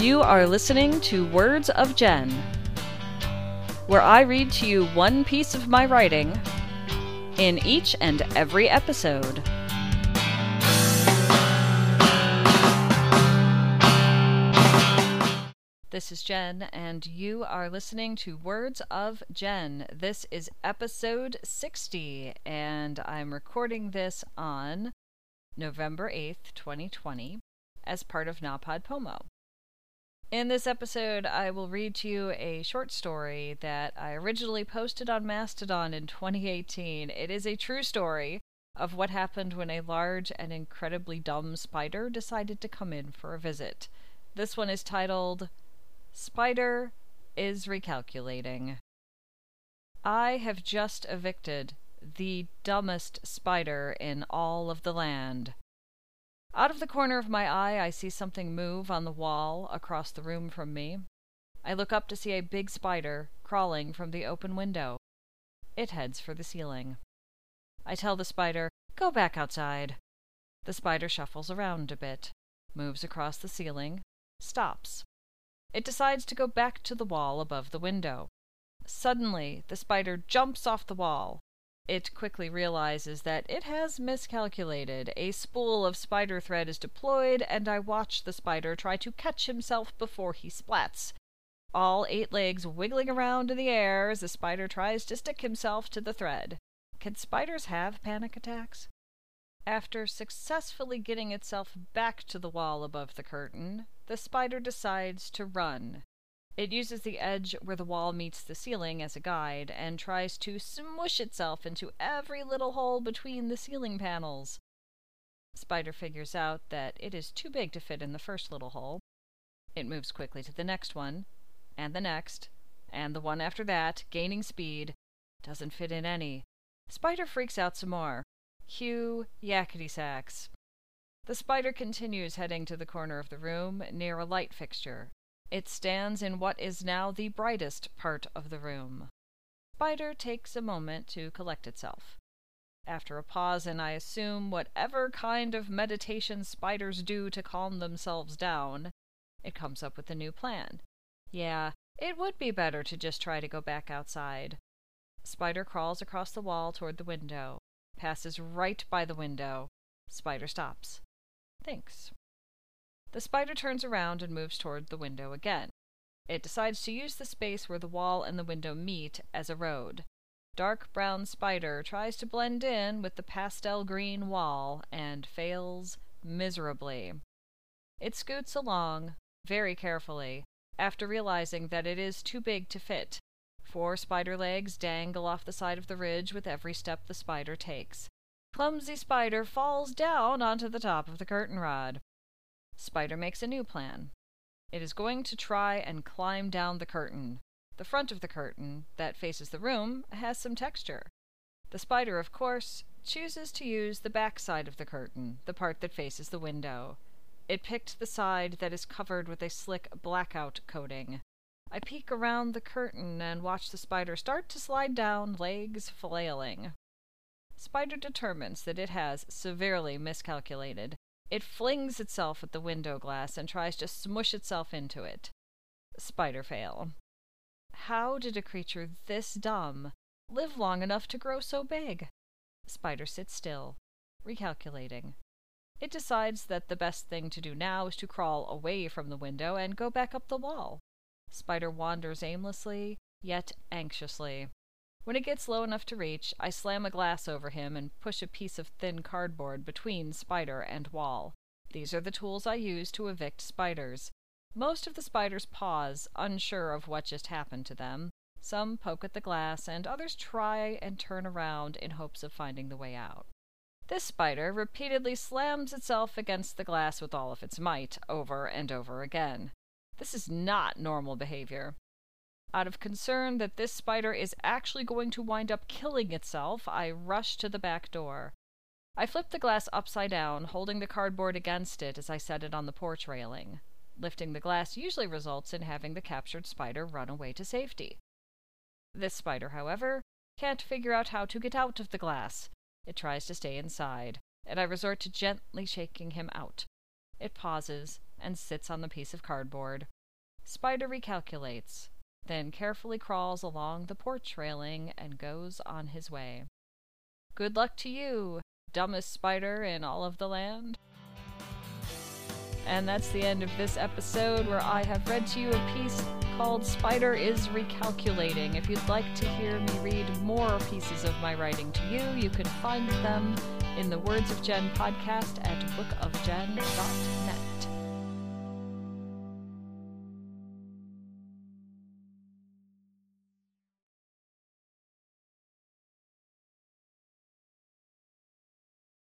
You are listening to Words of Jen, where I read to you one piece of my writing in each and every episode. This is Jen, and you are listening to Words of Jen. This is episode 60, and I'm recording this on November 8th, 2020, as part of NaPodPoMo. In this episode, I will read to you a short story that I originally posted on Mastodon in 2018. It is a true story of what happened when a large and incredibly dumb spider decided to come in for a visit. This one is titled Spider is Recalculating. I have just evicted the dumbest spider in all of the land. Out of the corner of my eye, I see something move on the wall across the room from me. I look up to see a big spider crawling from the open window. It heads for the ceiling. I tell the spider, Go back outside. The spider shuffles around a bit, moves across the ceiling, stops. It decides to go back to the wall above the window. Suddenly, the spider jumps off the wall, it quickly realizes that it has miscalculated. A spool of spider thread is deployed, and I watch the spider try to catch himself before he splats. All eight legs wiggling around in the air as the spider tries to stick himself to the thread. Can spiders have panic attacks? After successfully getting itself back to the wall above the curtain, the spider decides to run. It uses the edge where the wall meets the ceiling as a guide and tries to smush itself into every little hole between the ceiling panels. Spider figures out that it is too big to fit in the first little hole. It moves quickly to the next one, and the next, and the one after that, gaining speed. Doesn't fit in any. Spider freaks out some more. Cue yakety sax. The spider continues heading to the corner of the room near a light fixture. It stands in what is now the brightest part of the room. Spider takes a moment to collect itself. After a pause, and I assume whatever kind of meditation spiders do to calm themselves down, it comes up with a new plan. Yeah, it would be better to just try to go back outside. Spider crawls across the wall toward the window, passes right by the window. Spider stops. Thinks. The spider turns around and moves toward the window again. It decides to use the space where the wall and the window meet as a road. Dark brown spider tries to blend in with the pastel green wall and fails miserably. It scoots along, very carefully, after realizing that it is too big to fit. Four spider legs dangle off the side of the ridge with every step the spider takes. Clumsy spider falls down onto the top of the curtain rod. Spider makes a new plan. It is going to try and climb down the curtain. The front of the curtain, that faces the room, has some texture. The spider, of course, chooses to use the back side of the curtain, the part that faces the window. It picked the side that is covered with a slick blackout coating. I peek around the curtain and watch the spider start to slide down, legs flailing. Spider determines that it has severely miscalculated. It flings itself at the window glass and tries to smush itself into it. Spider fail. How did a creature this dumb live long enough to grow so big? Spider sits still, recalculating. It decides that the best thing to do now is to crawl away from the window and go back up the wall. Spider wanders aimlessly, yet anxiously. When it gets low enough to reach, I slam a glass over him and push a piece of thin cardboard between spider and wall. These are the tools I use to evict spiders. Most of the spiders pause, unsure of what just happened to them. Some poke at the glass, and others try and turn around in hopes of finding the way out. This spider repeatedly slams itself against the glass with all of its might, over and over again. This is not normal behavior. Out of concern that this spider is actually going to wind up killing itself, I rush to the back door. I flip the glass upside down, holding the cardboard against it as I set it on the porch railing. Lifting the glass usually results in having the captured spider run away to safety. This spider, however, can't figure out how to get out of the glass. It tries to stay inside, and I resort to gently shaking him out. It pauses, and sits on the piece of cardboard. Spider recalculates, then carefully crawls along the porch railing and goes on his way. Good luck to you, dumbest spider in all of the land. And that's the end of this episode where I have read to you a piece called Spider is Recalculating. If you'd like to hear me read more pieces of my writing to you, you can find them in the Words of Jen podcast at bookofjen.net.